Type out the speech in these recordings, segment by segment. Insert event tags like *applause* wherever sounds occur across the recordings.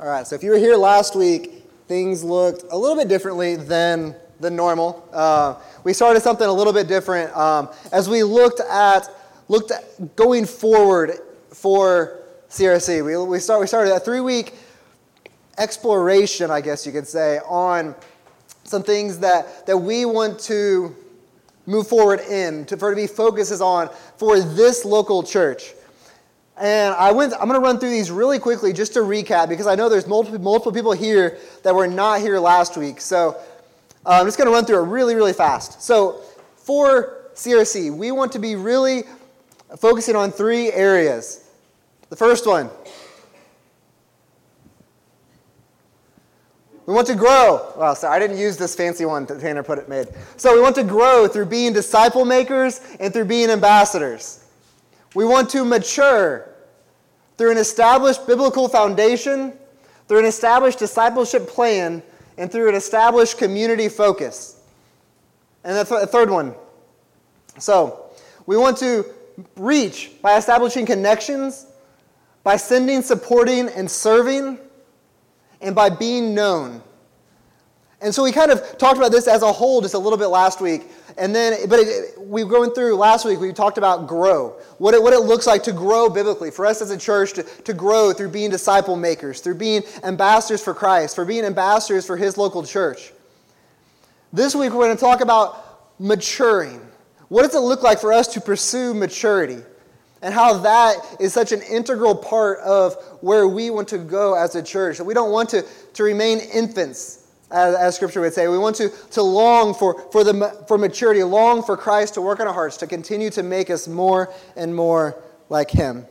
All right, so if you were here last week, things looked a little bit differently than, than normal. Uh, we started something a little bit different um, as we looked at, looked at going forward for CRC. We, we, start, we started a three week exploration, I guess you could say, on some things that, that we want to move forward in, to, for to be focuses on for this local church. And I went, I'm going to run through these really quickly just to recap because I know there's multiple, multiple people here that were not here last week. So uh, I'm just going to run through it really, really fast. So for CRC, we want to be really focusing on three areas. The first one, we want to grow. Well, sorry, I didn't use this fancy one that Tanner put it made. So we want to grow through being disciple makers and through being ambassadors. We want to mature through an established biblical foundation, through an established discipleship plan, and through an established community focus. And the, th- third one. So, we want to reach by establishing connections, by sending, supporting, and serving, and by being known. And so we kind of talked about this as a whole just a little bit last week. And then, but it, we were going through last week, we talked about grow. What it, what it looks like to grow biblically, for us as a church to, to grow through being disciple makers, through being ambassadors for Christ, for being ambassadors for his local church. This week, we're going to talk about maturing. What does it look like for us to pursue maturity? And how that is such an integral part of where we want to go as a church. That we don't want to, to remain infants as, as, Scripture would say. We want to, to long for, for, the, for maturity, long for Christ to work in our hearts, to continue to make us more and more like Him.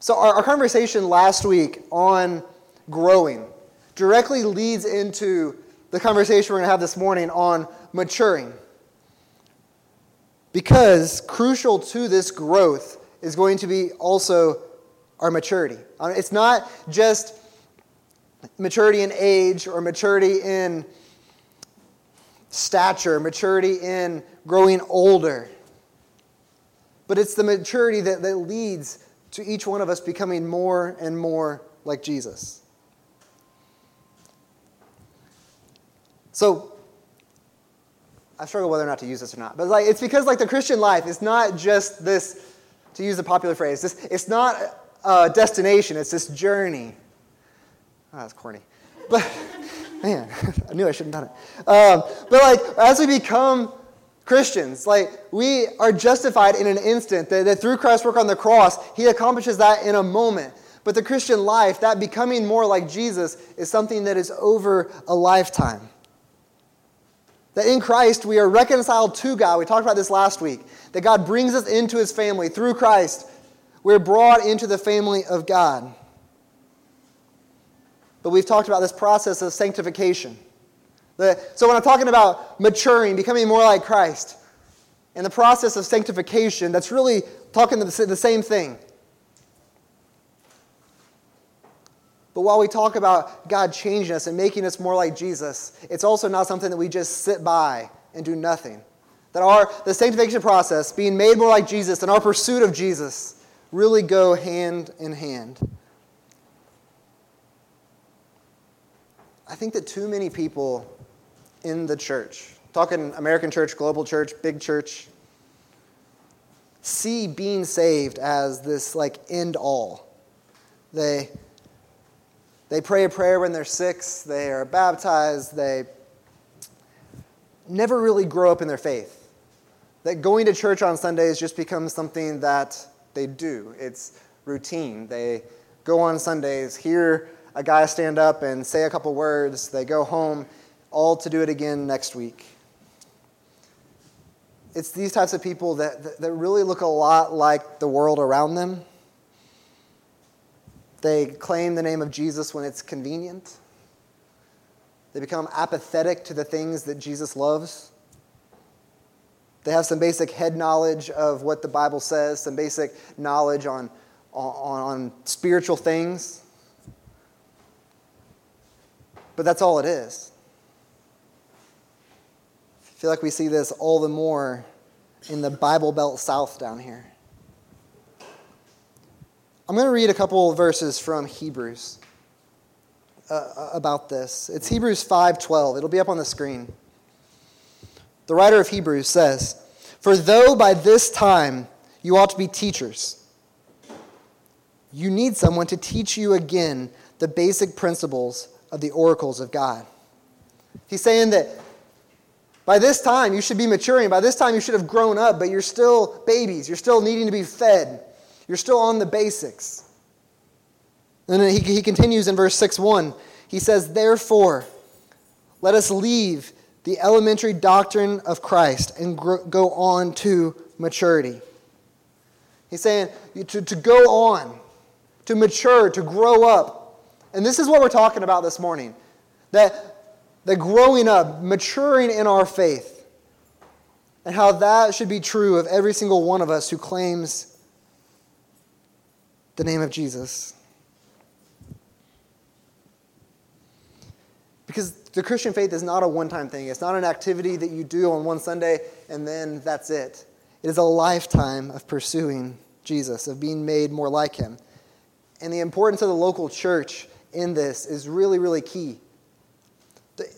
So, our, our conversation last week on growing directly leads into the conversation we're going to have this morning on maturing. Because crucial to this growth is going to be also our maturity. Uh, it's not just maturity in age or maturity in stature, maturity in growing older. But it's the maturity that, that leads to each one of us becoming more and more like Jesus. So, I struggle whether or not to use this or not. But like, it's because like the Christian life is not just this, to use a popular phrase, this, it's not a destination, it's this journey. Oh, that's corny. But, *laughs* man, *laughs* I knew I shouldn't have done it. Um, but, like, as we become Christians, like, we are justified in an instant. That, that through Christ's work on the cross, He accomplishes that in a moment. But the Christian life, that becoming more like Jesus, is something that is over a lifetime. That in Christ we are reconciled to God. We talked about this last week. That God brings us into his family. Through Christ, we're brought into the family of God. But we've talked about this process of sanctification. So when I'm talking about maturing, becoming more like Christ, and the process of sanctification, that's really talking the same thing. But while we talk about God changing us and making us more like Jesus, it's also not something that we just sit by and do nothing. That our the sanctification process, being made more like Jesus, and our pursuit of Jesus really go hand in hand. I think that too many people in the church, talking American church, global church, big church, see being saved as this like end all. They they pray a prayer when they're six, they are baptized, they never really grow up in their faith. That going to church on Sundays just becomes something that they do. It's routine. They go on Sundays, hear a guy stand up and say a couple words. They go home, all to do it again next week. It's these types of people that, that really look a lot like the world around them. They claim the name of Jesus when it's convenient. They become apathetic to the things that Jesus loves. They have some basic head knowledge of what the Bible says, some basic knowledge on, on, on spiritual things. But that's all it is. I feel like we see this all the more in the Bible Belt South down here. I'm going to read a couple verses from Hebrews uh, about this. It's Hebrews 5:12. It'll be up on the screen. The writer of Hebrews says, "For though by this time you ought to be teachers, you need someone to teach you again the basic principles of the oracles of God." He's saying that by this time you should be maturing. By this time you should have grown up, but you're still babies. You're still needing to be fed. You're still on the basics. And he, he continues in verse 6 1. He says, Therefore, let us leave the elementary doctrine of Christ and go on to maturity. He's saying to, to go on, to mature, to grow up. And this is what we're talking about this morning that, that growing up, maturing in our faith, and how that should be true of every single one of us who claims the name of Jesus. Because the Christian faith is not a one time thing, it's not an activity that you do on one Sunday and then that's it. It is a lifetime of pursuing Jesus, of being made more like him. And the importance of the local church in this is really, really key.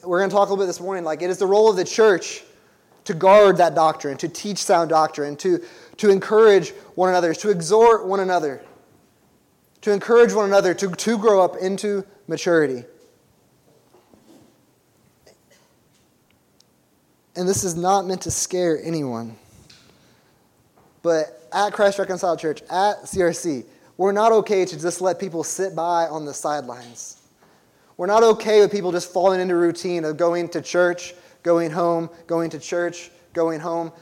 We're going to talk a little bit this morning. Like, it is the role of the church to guard that doctrine, to teach sound doctrine, to, to encourage one another, to exhort one another to encourage one another to, to grow up into maturity. And this is not meant to scare anyone. But at Christ Reconciled Church, at CRC, we're not okay to just let people sit by on the sidelines. We're not okay with people just falling into routine of going to church, going home, going to church, going home.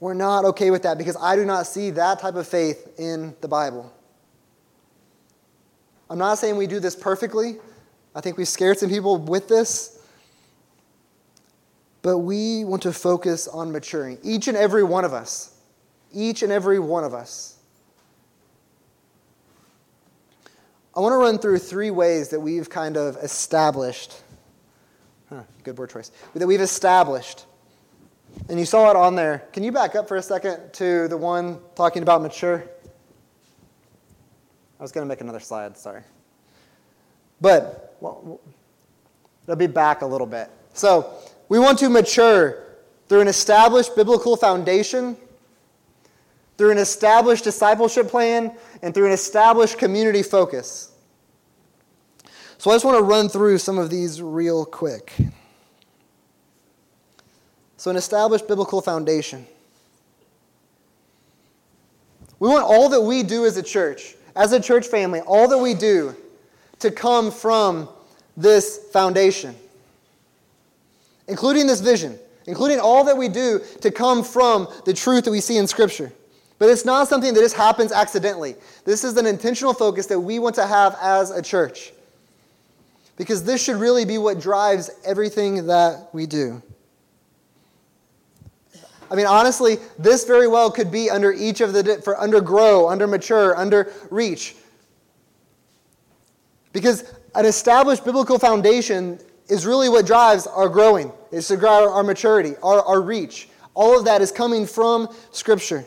We're not okay with that because I do not see that type of faith in the Bible. I'm not saying we do this perfectly. I think we scared some people with this. But we want to focus on maturing. Each and every one of us. Each and every one of us. I want to run through three ways that we've kind of established. Huh, good word choice. That we've established. And you saw it on there. Can you back up for a second to the one talking about mature? I was going to make another slide, sorry. But well, it'll be back a little bit. So we want to mature through an established biblical foundation, through an established discipleship plan, and through an established community focus. So I just want to run through some of these real quick. So, an established biblical foundation. We want all that we do as a church as a church family, all that we do to come from this foundation, including this vision, including all that we do to come from the truth that we see in Scripture. But it's not something that just happens accidentally. This is an intentional focus that we want to have as a church. Because this should really be what drives everything that we do. I mean, honestly, this very well could be under each of the, for under grow, under mature, under reach. Because an established biblical foundation is really what drives our growing, is to grow our maturity, our, our reach. All of that is coming from Scripture.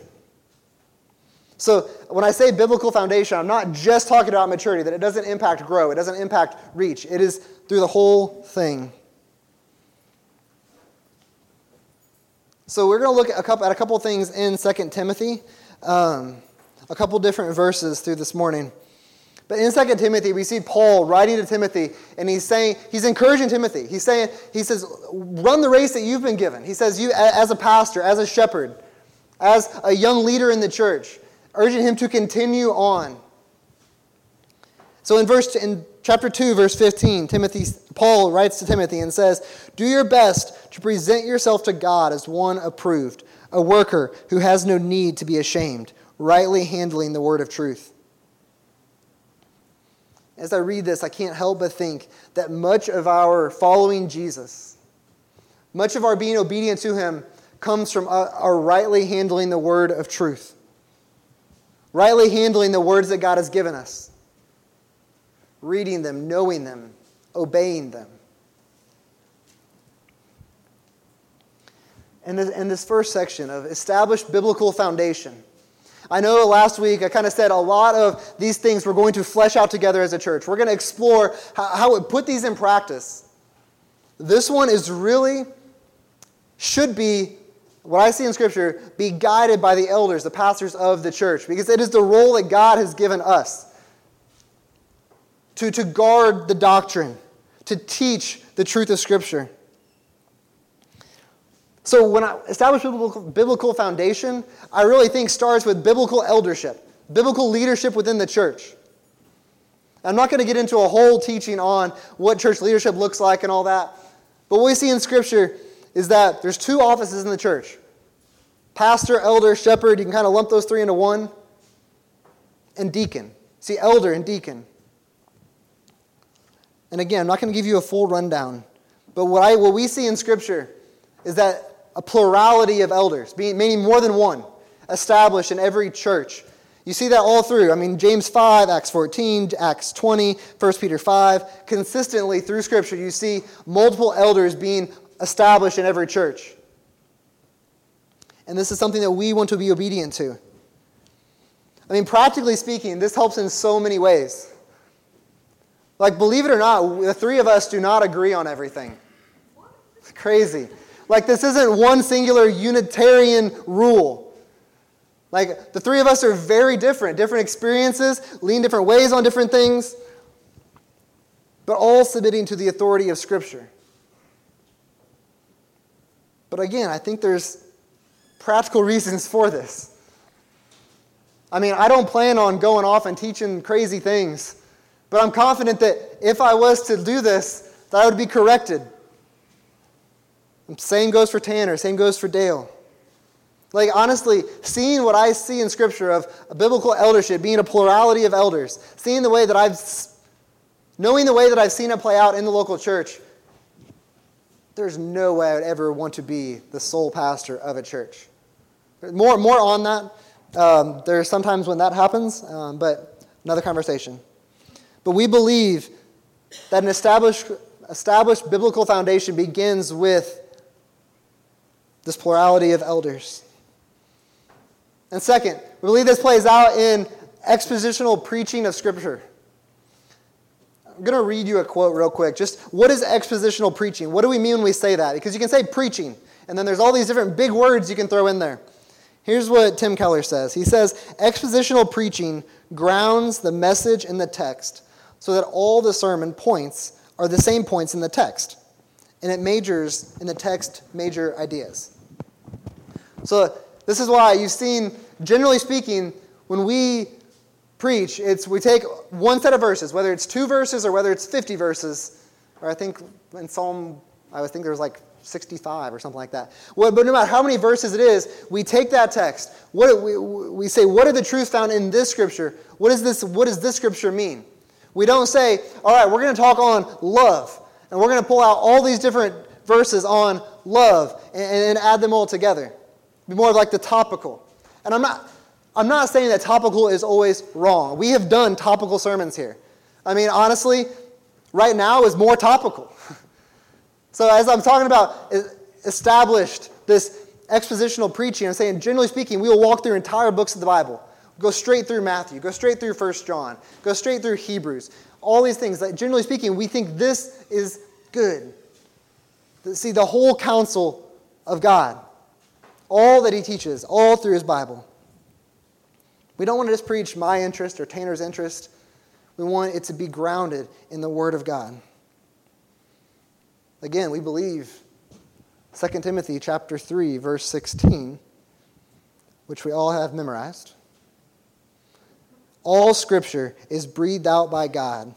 So when I say biblical foundation, I'm not just talking about maturity, that it doesn't impact grow, it doesn't impact reach. It is through the whole thing. So we're going to look at a couple, at a couple things in 2 Timothy, um, a couple different verses through this morning. But in 2 Timothy, we see Paul writing to Timothy, and he's saying, he's encouraging Timothy. He's saying, he says, run the race that you've been given. He says, you as a pastor, as a shepherd, as a young leader in the church, urging him to continue on. So in verse in chapter 2 verse 15, Timothy Paul writes to Timothy and says, "Do your best to present yourself to God as one approved, a worker who has no need to be ashamed, rightly handling the word of truth." As I read this, I can't help but think that much of our following Jesus, much of our being obedient to him comes from uh, our rightly handling the word of truth. Rightly handling the words that God has given us reading them, knowing them, obeying them. And this, in this first section of established biblical foundation, I know last week I kind of said a lot of these things we're going to flesh out together as a church. We're going to explore how, how we put these in practice. This one is really, should be, what I see in Scripture, be guided by the elders, the pastors of the church, because it is the role that God has given us to, to guard the doctrine, to teach the truth of Scripture. So when I establish biblical, biblical foundation, I really think starts with biblical eldership, biblical leadership within the church. I'm not going to get into a whole teaching on what church leadership looks like and all that. But what we see in Scripture is that there's two offices in the church pastor, elder, shepherd. You can kind of lump those three into one. And deacon. See, elder and deacon. And again, I'm not going to give you a full rundown. But what, I, what we see in Scripture is that a plurality of elders, meaning more than one, established in every church. You see that all through. I mean, James 5, Acts 14, Acts 20, 1 Peter 5. Consistently through Scripture, you see multiple elders being established in every church. And this is something that we want to be obedient to. I mean, practically speaking, this helps in so many ways. Like, believe it or not, the three of us do not agree on everything. It's crazy. Like, this isn't one singular Unitarian rule. Like, the three of us are very different, different experiences, lean different ways on different things, but all submitting to the authority of Scripture. But again, I think there's practical reasons for this. I mean, I don't plan on going off and teaching crazy things, but I'm confident that if I was to do this, that I would be corrected. Same goes for Tanner, same goes for Dale. Like, honestly, seeing what I see in Scripture of a biblical eldership being a plurality of elders, seeing the way that I've, knowing the way that I've seen it play out in the local church, there's no way I would ever want to be the sole pastor of a church. More, more on that. Um, there are sometimes when that happens, um, but another conversation. But we believe that an established, established biblical foundation begins with this plurality of elders. And second, we believe this plays out in expositional preaching of Scripture. I'm going to read you a quote real quick. Just what is expositional preaching? What do we mean when we say that? Because you can say preaching, and then there's all these different big words you can throw in there. Here's what Tim Keller says He says, Expositional preaching grounds the message in the text so that all the sermon points are the same points in the text, and it majors in the text major ideas. So, this is why you've seen, generally speaking, when we preach, it's we take one set of verses, whether it's two verses or whether it's 50 verses, or I think in Psalm, I think there's like 65 or something like that. Well, but no matter how many verses it is, we take that text. What we, we say, what are the truths found in this scripture? What, is this, what does this scripture mean? We don't say, all right, we're going to talk on love, and we're going to pull out all these different verses on love and, and add them all together. Be more like the topical. And I'm not, I'm not saying that topical is always wrong. We have done topical sermons here. I mean, honestly, right now is more topical. *laughs* so, as I'm talking about established this expositional preaching, I'm saying, generally speaking, we will walk through entire books of the Bible. Go straight through Matthew, go straight through 1 John, go straight through Hebrews. All these things, that generally speaking, we think this is good. See, the whole counsel of God, all that He teaches, all through His Bible. We don't want to just preach my interest or Tanner's interest. We want it to be grounded in the Word of God. Again, we believe 2 Timothy chapter 3 verse 16, which we all have memorized. All scripture is breathed out by God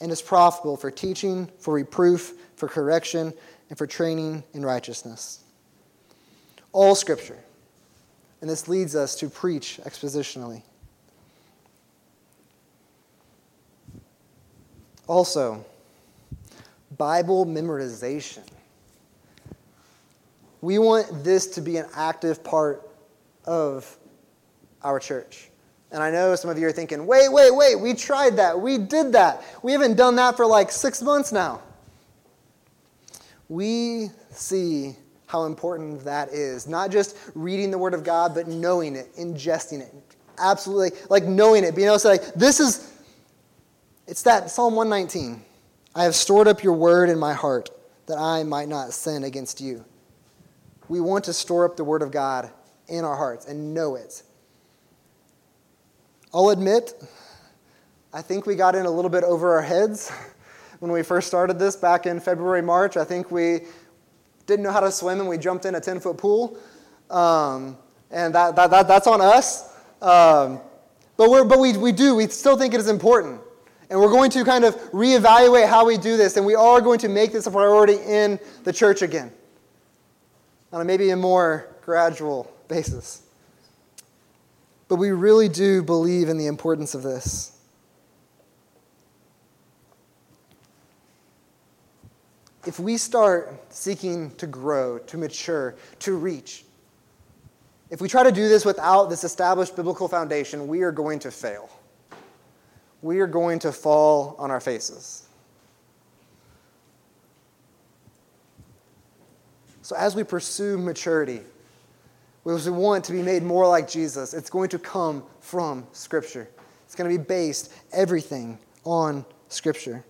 and is profitable for teaching, for reproof, for correction, and for training in righteousness. All scripture. And this leads us to preach expositionally. Also, Bible memorization. We want this to be an active part of our church. And I know some of you are thinking, wait, wait, wait, we tried that. We did that. We haven't done that for like six months now. We see how important that is. Not just reading the Word of God, but knowing it, ingesting it, absolutely like knowing it, being able to say, this is, it's that Psalm 119. I have stored up your word in my heart that I might not sin against you. We want to store up the word of God in our hearts and know it. I'll admit, I think we got in a little bit over our heads *laughs* when we first started this back in February, March. I think we didn't know how to swim and we jumped in a 10 foot pool. Um, and that, that, that, that's on us. Um, but we're, but we, we do, we still think it is important. And we're going to kind of reevaluate how we do this, and we are going to make this a priority in the church again on a maybe a more gradual basis. But we really do believe in the importance of this. If we start seeking to grow, to mature, to reach, if we try to do this without this established biblical foundation, we are going to fail. We are going to fall on our faces. So, as we pursue maturity, as we want to be made more like Jesus, it's going to come from Scripture. It's going to be based everything on Scripture.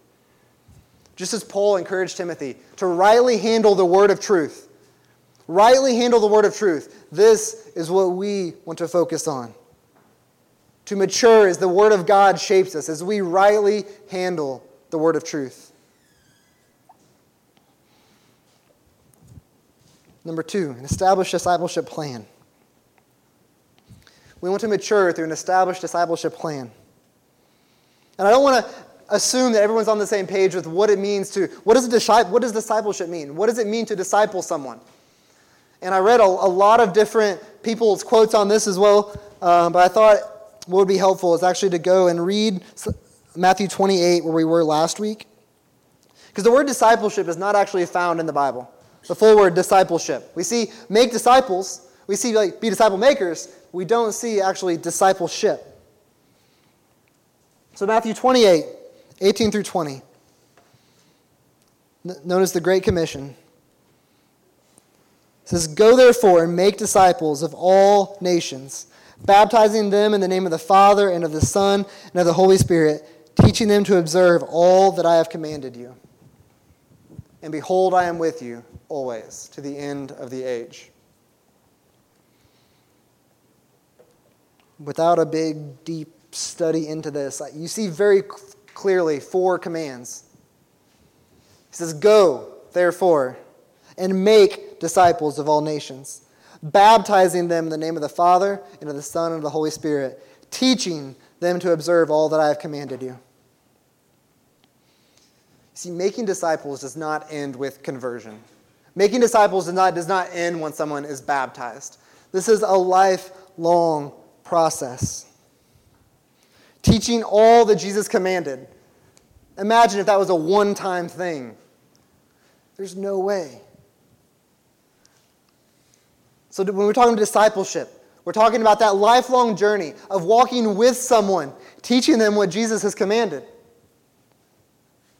Just as Paul encouraged Timothy to rightly handle the word of truth, rightly handle the word of truth, this is what we want to focus on. To mature as the word of God shapes us, as we rightly handle the word of truth. Number two, an established discipleship plan. We want to mature through an established discipleship plan. And I don't want to assume that everyone's on the same page with what it means to, what does, disciple, what does discipleship mean? What does it mean to disciple someone? And I read a, a lot of different people's quotes on this as well, um, but I thought what would be helpful is actually to go and read Matthew 28, where we were last week. Because the word discipleship is not actually found in the Bible the full word discipleship. We see make disciples, we see like be disciple makers, we don't see actually discipleship. So Matthew 28, 18 through 20, known as the Great Commission, says, Go therefore and make disciples of all nations, baptizing them in the name of the Father and of the Son and of the Holy Spirit, teaching them to observe all that I have commanded you. And behold, I am with you always to the end of the age. Without a big, deep study into this, you see very clearly four commands. He says, Go, therefore, and make disciples of all nations, baptizing them in the name of the Father, and of the Son, and of the Holy Spirit, teaching them to observe all that I have commanded you. See, making disciples does not end with conversion. Making disciples does not, does not end when someone is baptized. This is a lifelong process. Teaching all that Jesus commanded. Imagine if that was a one time thing. There's no way. So, when we're talking discipleship, we're talking about that lifelong journey of walking with someone, teaching them what Jesus has commanded.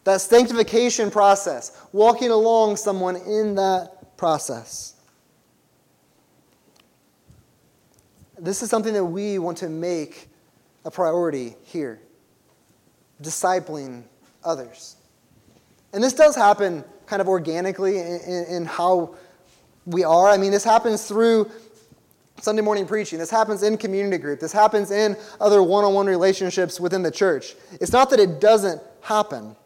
That sanctification process, walking along someone in that process. This is something that we want to make a priority here discipling others. And this does happen kind of organically in, in, in, how we are. I mean, this happens through Sunday morning preaching. This happens in community group. This happens in other one on one relationships within the church. It's not that it doesn't happen,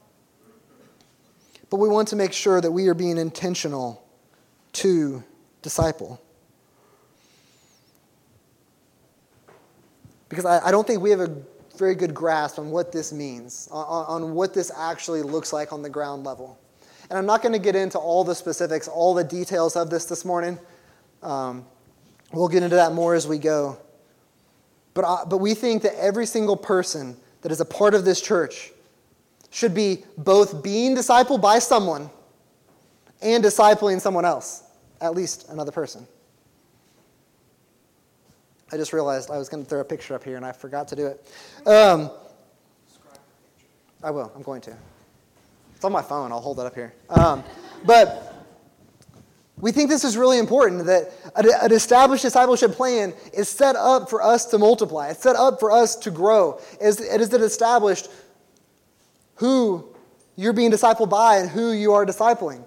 but we want to make sure that we are being intentional to disciple. Because I, I don't think we have a very good grasp on what this means, on, on what this actually looks like on the ground level. And I'm not going to get into all the specifics, all the details of this this morning. Um, we'll get into that more as we go. But, uh, but we think that every single person that is a part of this church should be both being discipled by someone and discipling someone else, at least another person. I just realized I was going to throw a picture up here and I forgot to do it. Um, I will, I'm going to. It's on my phone, I'll hold it up here. Um, but we think this is really important that an established discipleship plan is set up for us to multiply. It's set up for us to grow. It is it established who you're being discipled by and who you are discipling.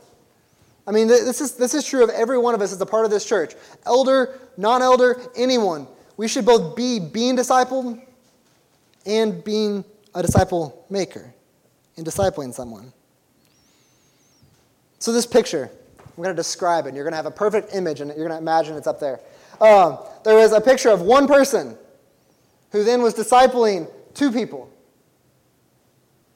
I mean, this is, this is true of every one of us as a part of this church. Elder, non elder, anyone. We should both be being discipled and being a disciple maker and discipling someone. So, this picture, I'm going to describe it, and you're going to have a perfect image, and you're going to imagine it's up there. Um, there was a picture of one person who then was discipling two people.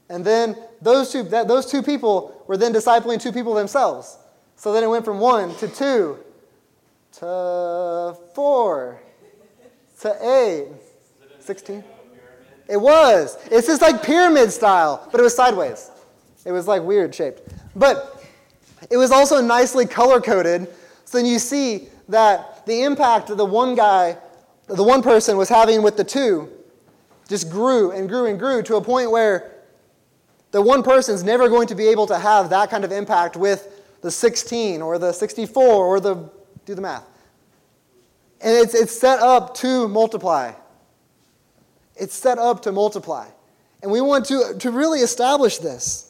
And then those two, that, those two people were then discipling two people themselves. So then it went from one to two to four to eight. 16? It was. It's just like pyramid style, but it was sideways. It was like weird shaped. But it was also nicely color coded. So then you see that the impact that the one guy, the one person was having with the two just grew and grew and grew to a point where the one person's never going to be able to have that kind of impact with the 16 or the 64 or the, do the math. And it's, it's set up to multiply. It's set up to multiply. And we want to, to really establish this.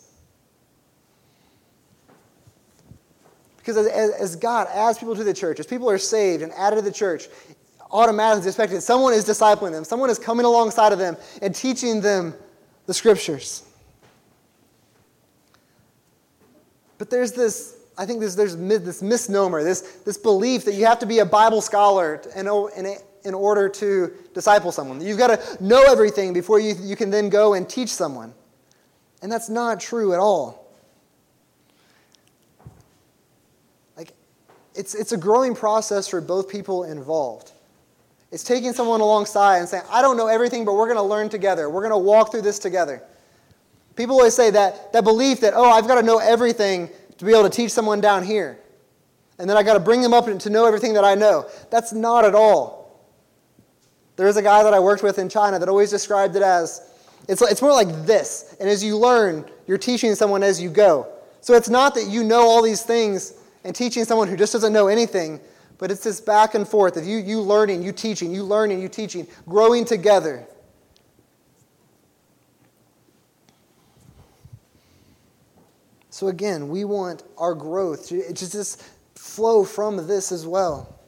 Because as, as God adds people to the church, as people are saved and added to the church, automatically expected someone is discipling them, someone is coming alongside of them and teaching them the scriptures. But there's this, I think there's, there's this misnomer, this, this belief that you have to be a Bible scholar in, in, in order to disciple someone. You've got to know everything before you, you can then go and teach someone. And that's not true at all. Like, it's, it's a growing process for both people involved. It's taking someone alongside and saying, I don't know everything, but we're going to learn together. We're going to walk through this together. People always say that, that belief that, oh, I've got to know everything to be able to teach someone down here. And then I got to bring them up to know everything that I know. That's not at all. There is a guy that I worked with in China that always described it as it's, it's more like this. And as you learn, you're teaching someone as you go. So it's not that you know all these things and teaching someone who just doesn't know anything, but it's this back and forth of you, you learning, you teaching, you learning, you teaching, growing together. So again, we want our growth to just flow from this as well.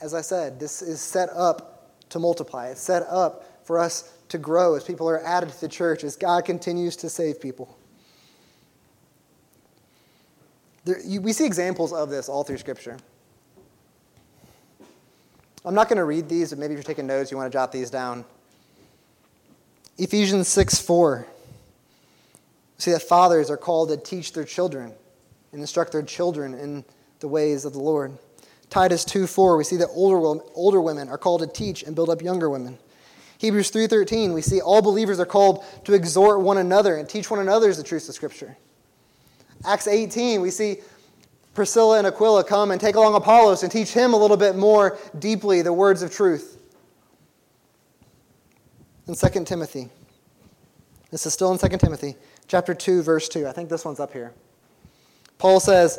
As I said, this is set up to multiply. It's set up for us to grow as people are added to the church, as God continues to save people. There, you, we see examples of this all through Scripture. I'm not going to read these, but maybe if you're taking notes, you want to jot these down. Ephesians 6 4. See that fathers are called to teach their children and instruct their children in the ways of the Lord. Titus 2 4, we see that older, older women are called to teach and build up younger women. Hebrews 3:13, we see all believers are called to exhort one another and teach one another the truths of Scripture. Acts 18, we see Priscilla and Aquila come and take along Apollos and teach him a little bit more deeply the words of truth in 2 Timothy. This is still in 2 Timothy, chapter 2, verse 2. I think this one's up here. Paul says,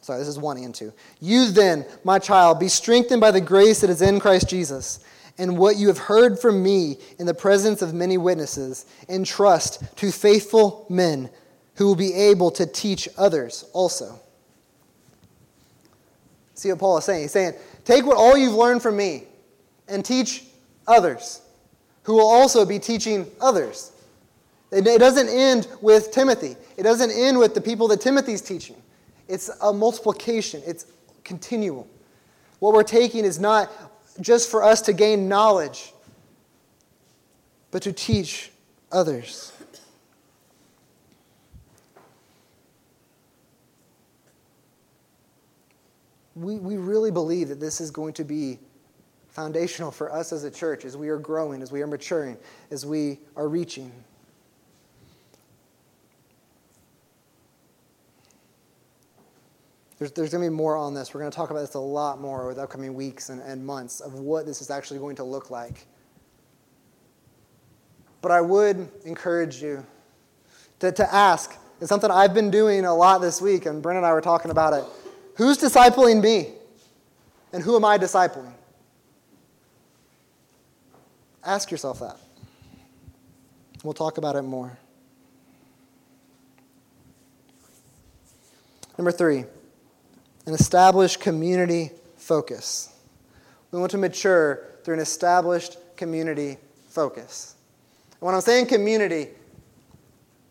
sorry, this is 1 and 2. You then, my child, be strengthened by the grace that is in Christ Jesus, and what you have heard from me in the presence of many witnesses, entrust to faithful men who will be able to teach others also. See what Paul is saying? He's saying, take what all you've learned from me and teach others who will also be teaching others. It doesn't end with Timothy. It doesn't end with the people that Timothy's teaching. It's a multiplication, it's continual. What we're taking is not just for us to gain knowledge, but to teach others. We, we really believe that this is going to be foundational for us as a church as we are growing, as we are maturing, as we are reaching. There's, there's going to be more on this. We're going to talk about this a lot more over the upcoming weeks and, and months of what this is actually going to look like. But I would encourage you to, to ask. It's something I've been doing a lot this week, and Brent and I were talking about it. Who's discipling me? And who am I discipling? Ask yourself that. We'll talk about it more. Number three, an established community focus. We want to mature through an established community focus. And when I'm saying community,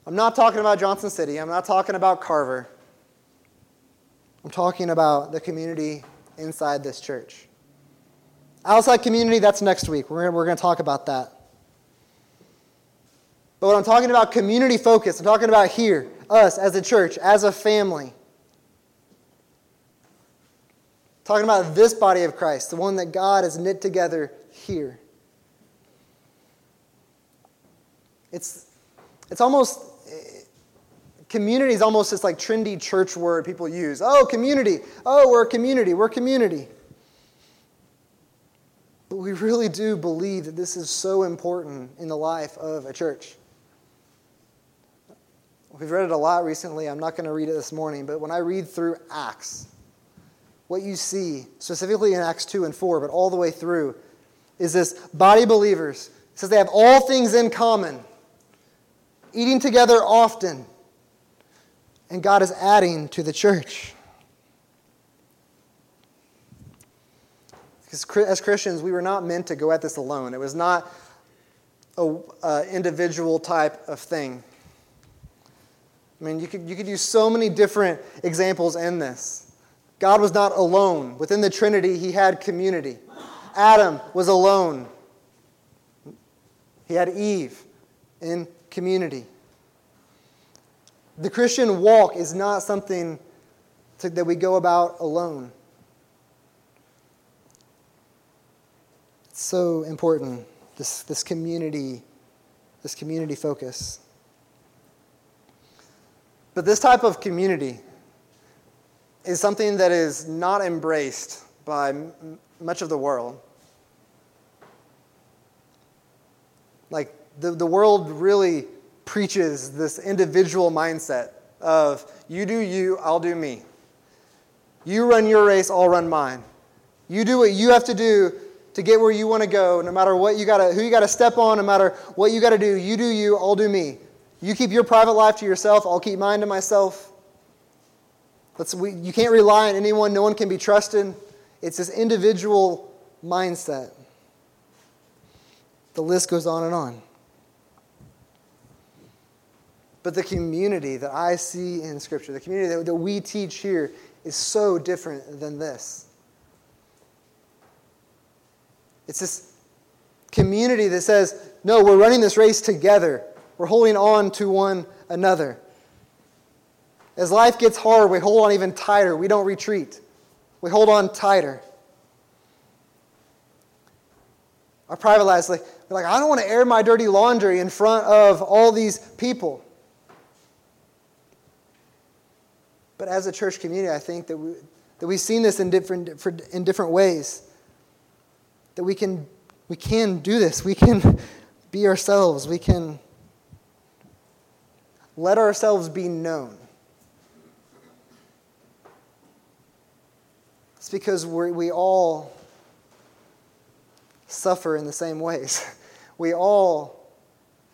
I'm not talking about Johnson City, I'm not talking about Carver. I'm talking about the community inside this church. Outside community, that's next week. We're, we're going to talk about that. But when I'm talking about community focus, I'm talking about here, us as a church, as a family. Talking about this body of Christ, the one that God has knit together here. It's, it's almost, community is almost this like trendy church word people use. Oh, community. Oh, we're a community. We're a community. But we really do believe that this is so important in the life of a church. We've read it a lot recently. I'm not going to read it this morning, but when I read through Acts, what you see, specifically in Acts 2 and 4, but all the way through, is this body believers. It says they have all things in common, eating together often, and God is adding to the church. Because as Christians, we were not meant to go at this alone. It was not an individual type of thing. I mean, you could, you could use so many different examples in this. God was not alone. Within the Trinity, he had community. Adam was alone. He had Eve in community. The Christian walk is not something to, that we go about alone. So important, this, this community, this community focus. But this type of community, is something that is not embraced by m- much of the world. Like, the, the world really preaches this individual mindset of you do you, I'll do me. You run your race, I'll run mine. You do what you have to do to get where you want to go, no matter what you gotta, who you got to step on, no matter what you got to do. You do you, I'll do me. You keep your private life to yourself, I'll keep mine to myself. Let's, we, you can't rely on anyone, no one can be trusted. It's this individual mindset. The list goes on and on. But the community that I see in Scripture, the community that, that we teach here, is so different than this. It's this community that says, no, we're running this race together. We're holding on to one another. As life gets hard, we hold on even tighter. We don't retreat, we hold on tighter. Our private lives, like, like, I don't want to air my dirty laundry in front of all these people. But as a church community, I think that, we, that we've seen this in different, in different ways. That we can, we can do this. We can be ourselves. We can let ourselves be known. It's because we we all suffer in the same ways. *laughs* We all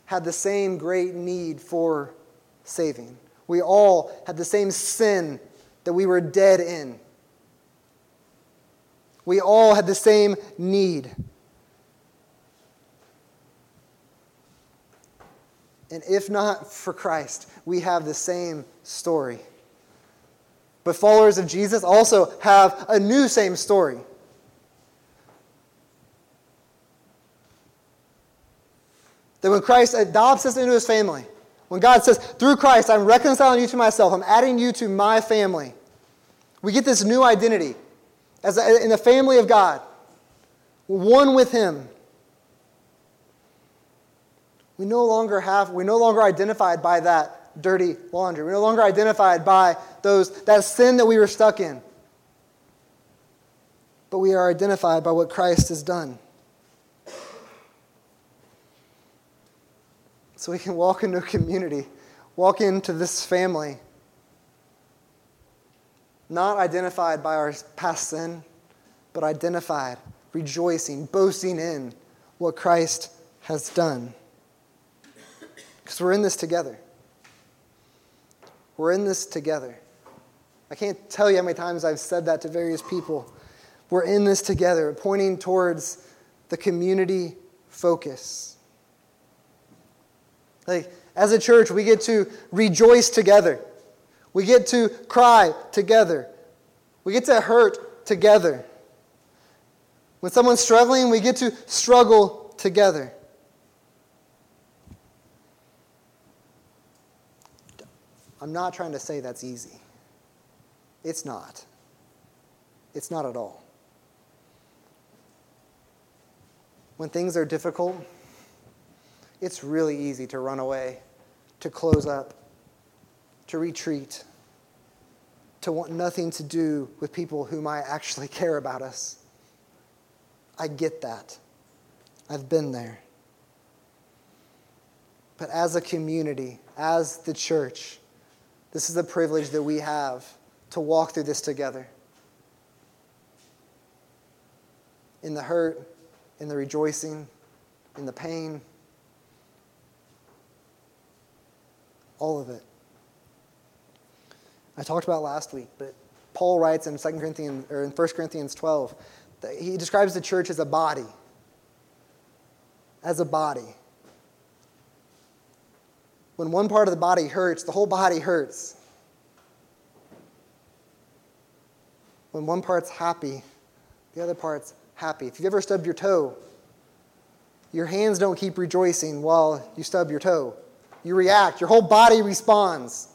had the same great need for saving. We all had the same sin that we were dead in. We all had the same need. And if not for Christ, we have the same story. But followers of Jesus also have a new same story. That when Christ adopts us into his family, when God says, through Christ, I'm reconciling you to myself, I'm adding you to my family, we get this new identity as a, in the family of God, one with him. We no longer have, we no longer identified by that dirty laundry. We're no longer identified by those, that sin that we were stuck in. But we are identified by what Christ has done. So we can walk into a community walk into this family not identified by our past sin, but identified, rejoicing, boasting in what Christ has done. Because we're in this together. We're in this together. I can't tell you how many times I've said that to various people. We're in this together, pointing towards the community focus. Like, as a church, we get to rejoice together. We get to cry together. We get to hurt together. When someone's struggling, we get to struggle together. I'm not trying to say that's easy. It's not. It's not at all. When things are difficult, it's really easy to run away, to close up, to retreat, to want nothing to do with people who might actually *laughs* care about us. I get that. I've been there. But as a community, as the church, this is the privilege that we have to walk through this together. In the hurt, in the rejoicing, in the pain, all of it. I talked about last week, but Paul writes in 2 Corinthians or in 1 Corinthians 12 that he describes the church as a body. As a body. When one part of the body hurts, the whole body hurts. When one part's happy, the other part's happy. If you've ever stubbed your toe, your hands don't keep rejoicing while you stub your toe. You react, your whole body responds.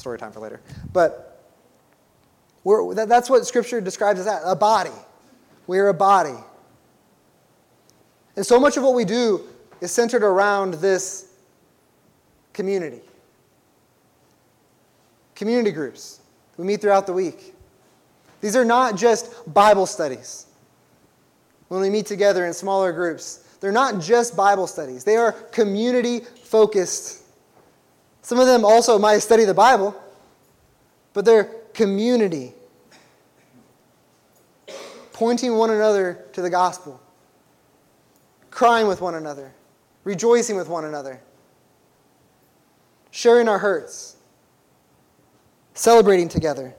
Story time for later. But that, that's what Scripture describes as that a body. We are a body. And so much of what we do is centered around this community. Community groups. We meet throughout the week. These are not just Bible studies. When we meet together in smaller groups, they're not just Bible studies, they are community focused. Some of them also might study the Bible, but they're community, pointing one another to the gospel, crying with one another, rejoicing with one another, sharing our hurts celebrating together.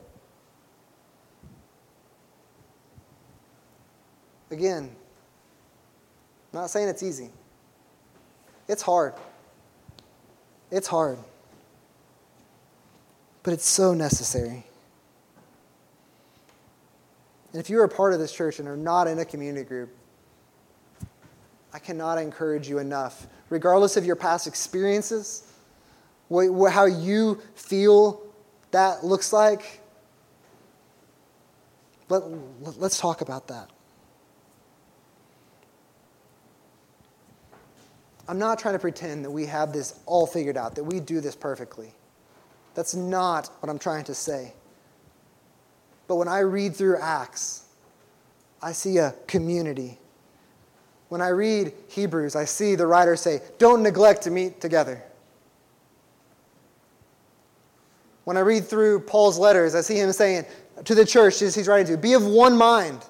Again, not saying it's easy. It's hard. It's hard. But it's so necessary. And if you are a part of this church and are not in a community group, I cannot encourage you enough, regardless of your past experiences, how you feel that looks like, let, let's talk about that. I'm not trying to pretend that we have this all figured out, that we do this perfectly. That's not what I'm trying to say. But when I read through Acts, I see a community. When I read Hebrews, I see the writer say, Don't neglect to meet together. When I read through Paul's letters, I see him saying to the church he's writing to, be of one mind,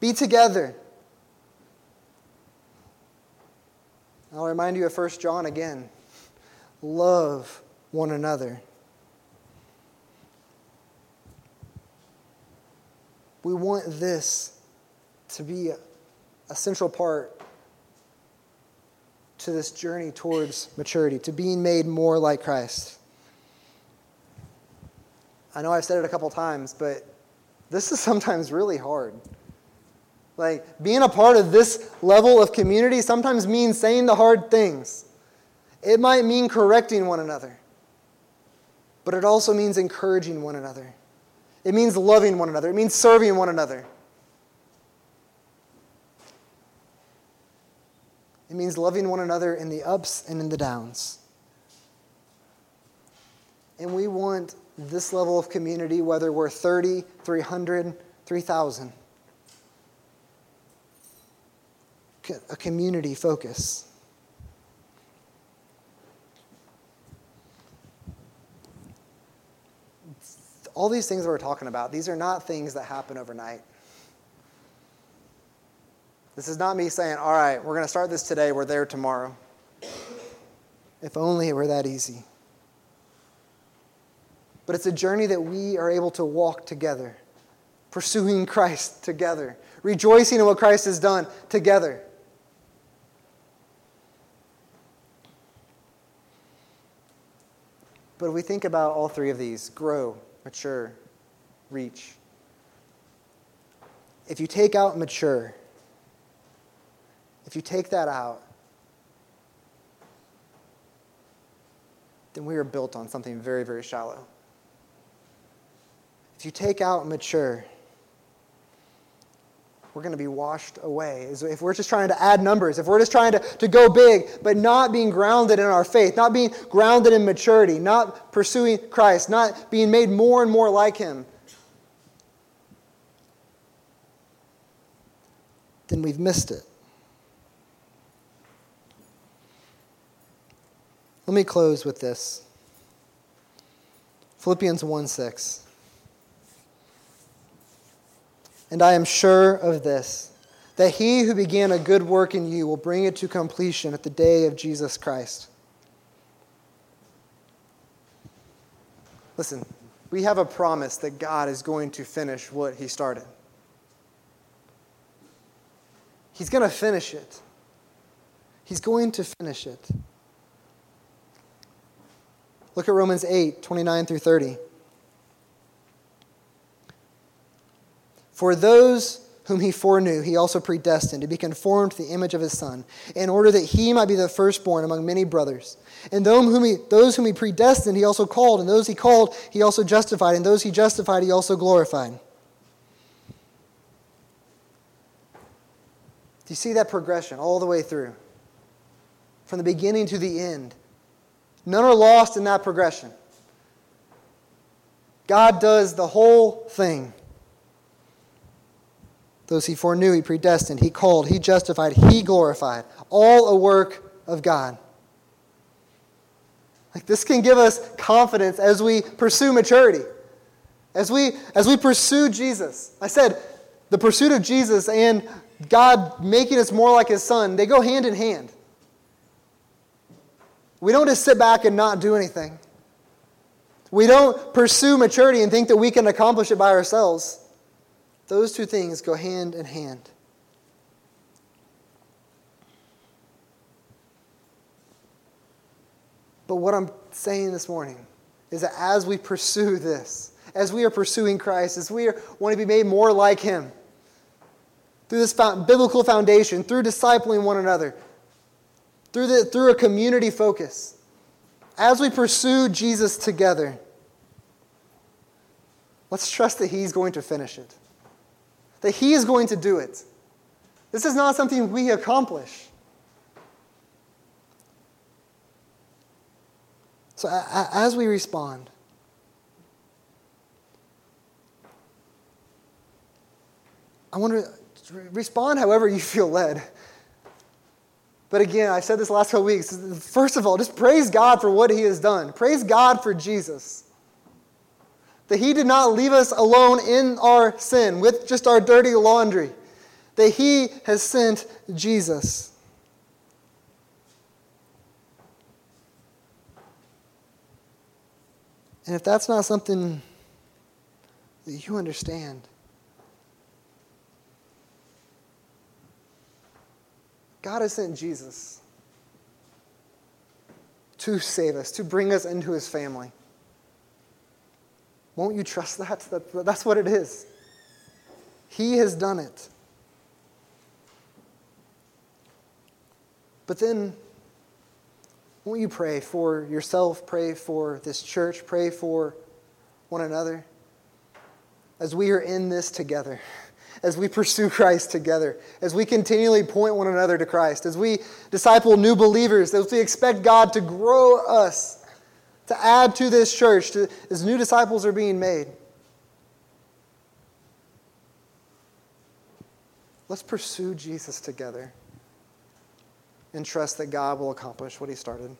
be together. I'll remind you of 1 John again. Love one another. We want this to be a, central part to this journey towards maturity, to being made more like Christ. I know I've said it a couple times, but this is *laughs* sometimes really hard. Like, being a part of this level of community sometimes means saying the hard things. It might mean correcting one another, but it also means encouraging one another. It means loving one another, it means serving one another. It means loving one another in the ups and in the downs. And we want this level of community, whether we're 30, 300, 3,000. a community focus. All these things we're talking about, these are not things that happen overnight. This is not me saying, all right, we're going to start this today, we're there tomorrow. If only it were that easy. But it's a journey that we are able to walk together, pursuing Christ together, rejoicing in what Christ has done together. But if we think about all three of these grow, mature, reach. If you take out mature, if you take that out, then we are built on something very, very shallow. If you take out mature, we're going to be washed away. If we're just trying to add numbers, if we're just trying to, to go big, but not being grounded in our faith, not being grounded in maturity, not pursuing Christ, not being made more and more like Him, then we've missed it. Let me close with this Philippians 1 6. And I am sure of this, that he who began a good work in you will bring it to completion at the day of Jesus Christ. Listen, we have a promise that God is going to finish what he started. He's going to finish it. He's going to finish it. Look at Romans 8, 29 through 30. For those whom he foreknew, he also predestined to be conformed to the image of his Son, in order that he might be the firstborn among many brothers. And those whom he, predestined, he also called, and those he called, he also justified, and those he justified, he also glorified. Do you see that progression all the way through? From the beginning to the end. None are lost in that progression. God does the whole thing. Those he foreknew, he predestined, he called, he justified, he glorified. All a work of God. Like this can give us confidence as we pursue maturity. As we as we pursue Jesus. I said the pursuit of Jesus and God making us more like his son, they go hand in hand. We don't just sit back and not do anything. We don't pursue maturity and think that we can accomplish it by ourselves. Those two things go hand in hand. But what I'm saying this morning is that as we pursue this, as we are pursuing Christ, as we want to be made more like Him, through this biblical foundation, through discipling one another, through, the, through a community focus, as we pursue Jesus together, let's trust that He's going to finish it that He is going to do it. This is not something we accomplish. So, as we respond, I want to respond however you feel led. But again, I said this last couple weeks. First of all, just praise God for what He has done. Praise God for Jesus that He did not leave us alone in our sin with just our dirty laundry, that He has sent Jesus. And if that's not something that you understand, God has sent Jesus to save us, to bring us into his family. Won't you trust *laughs* that? that? That's what it is. He has done it. But then, won't you pray for yourself? Pray for this church? Pray for one another? As we are in this together, *laughs* as we pursue Christ together, as we continually point one another to Christ, as we disciple new believers, as we expect God to grow us to add to this church to, as new disciples are being made. Let's pursue Jesus together. and trust that God will accomplish what he started.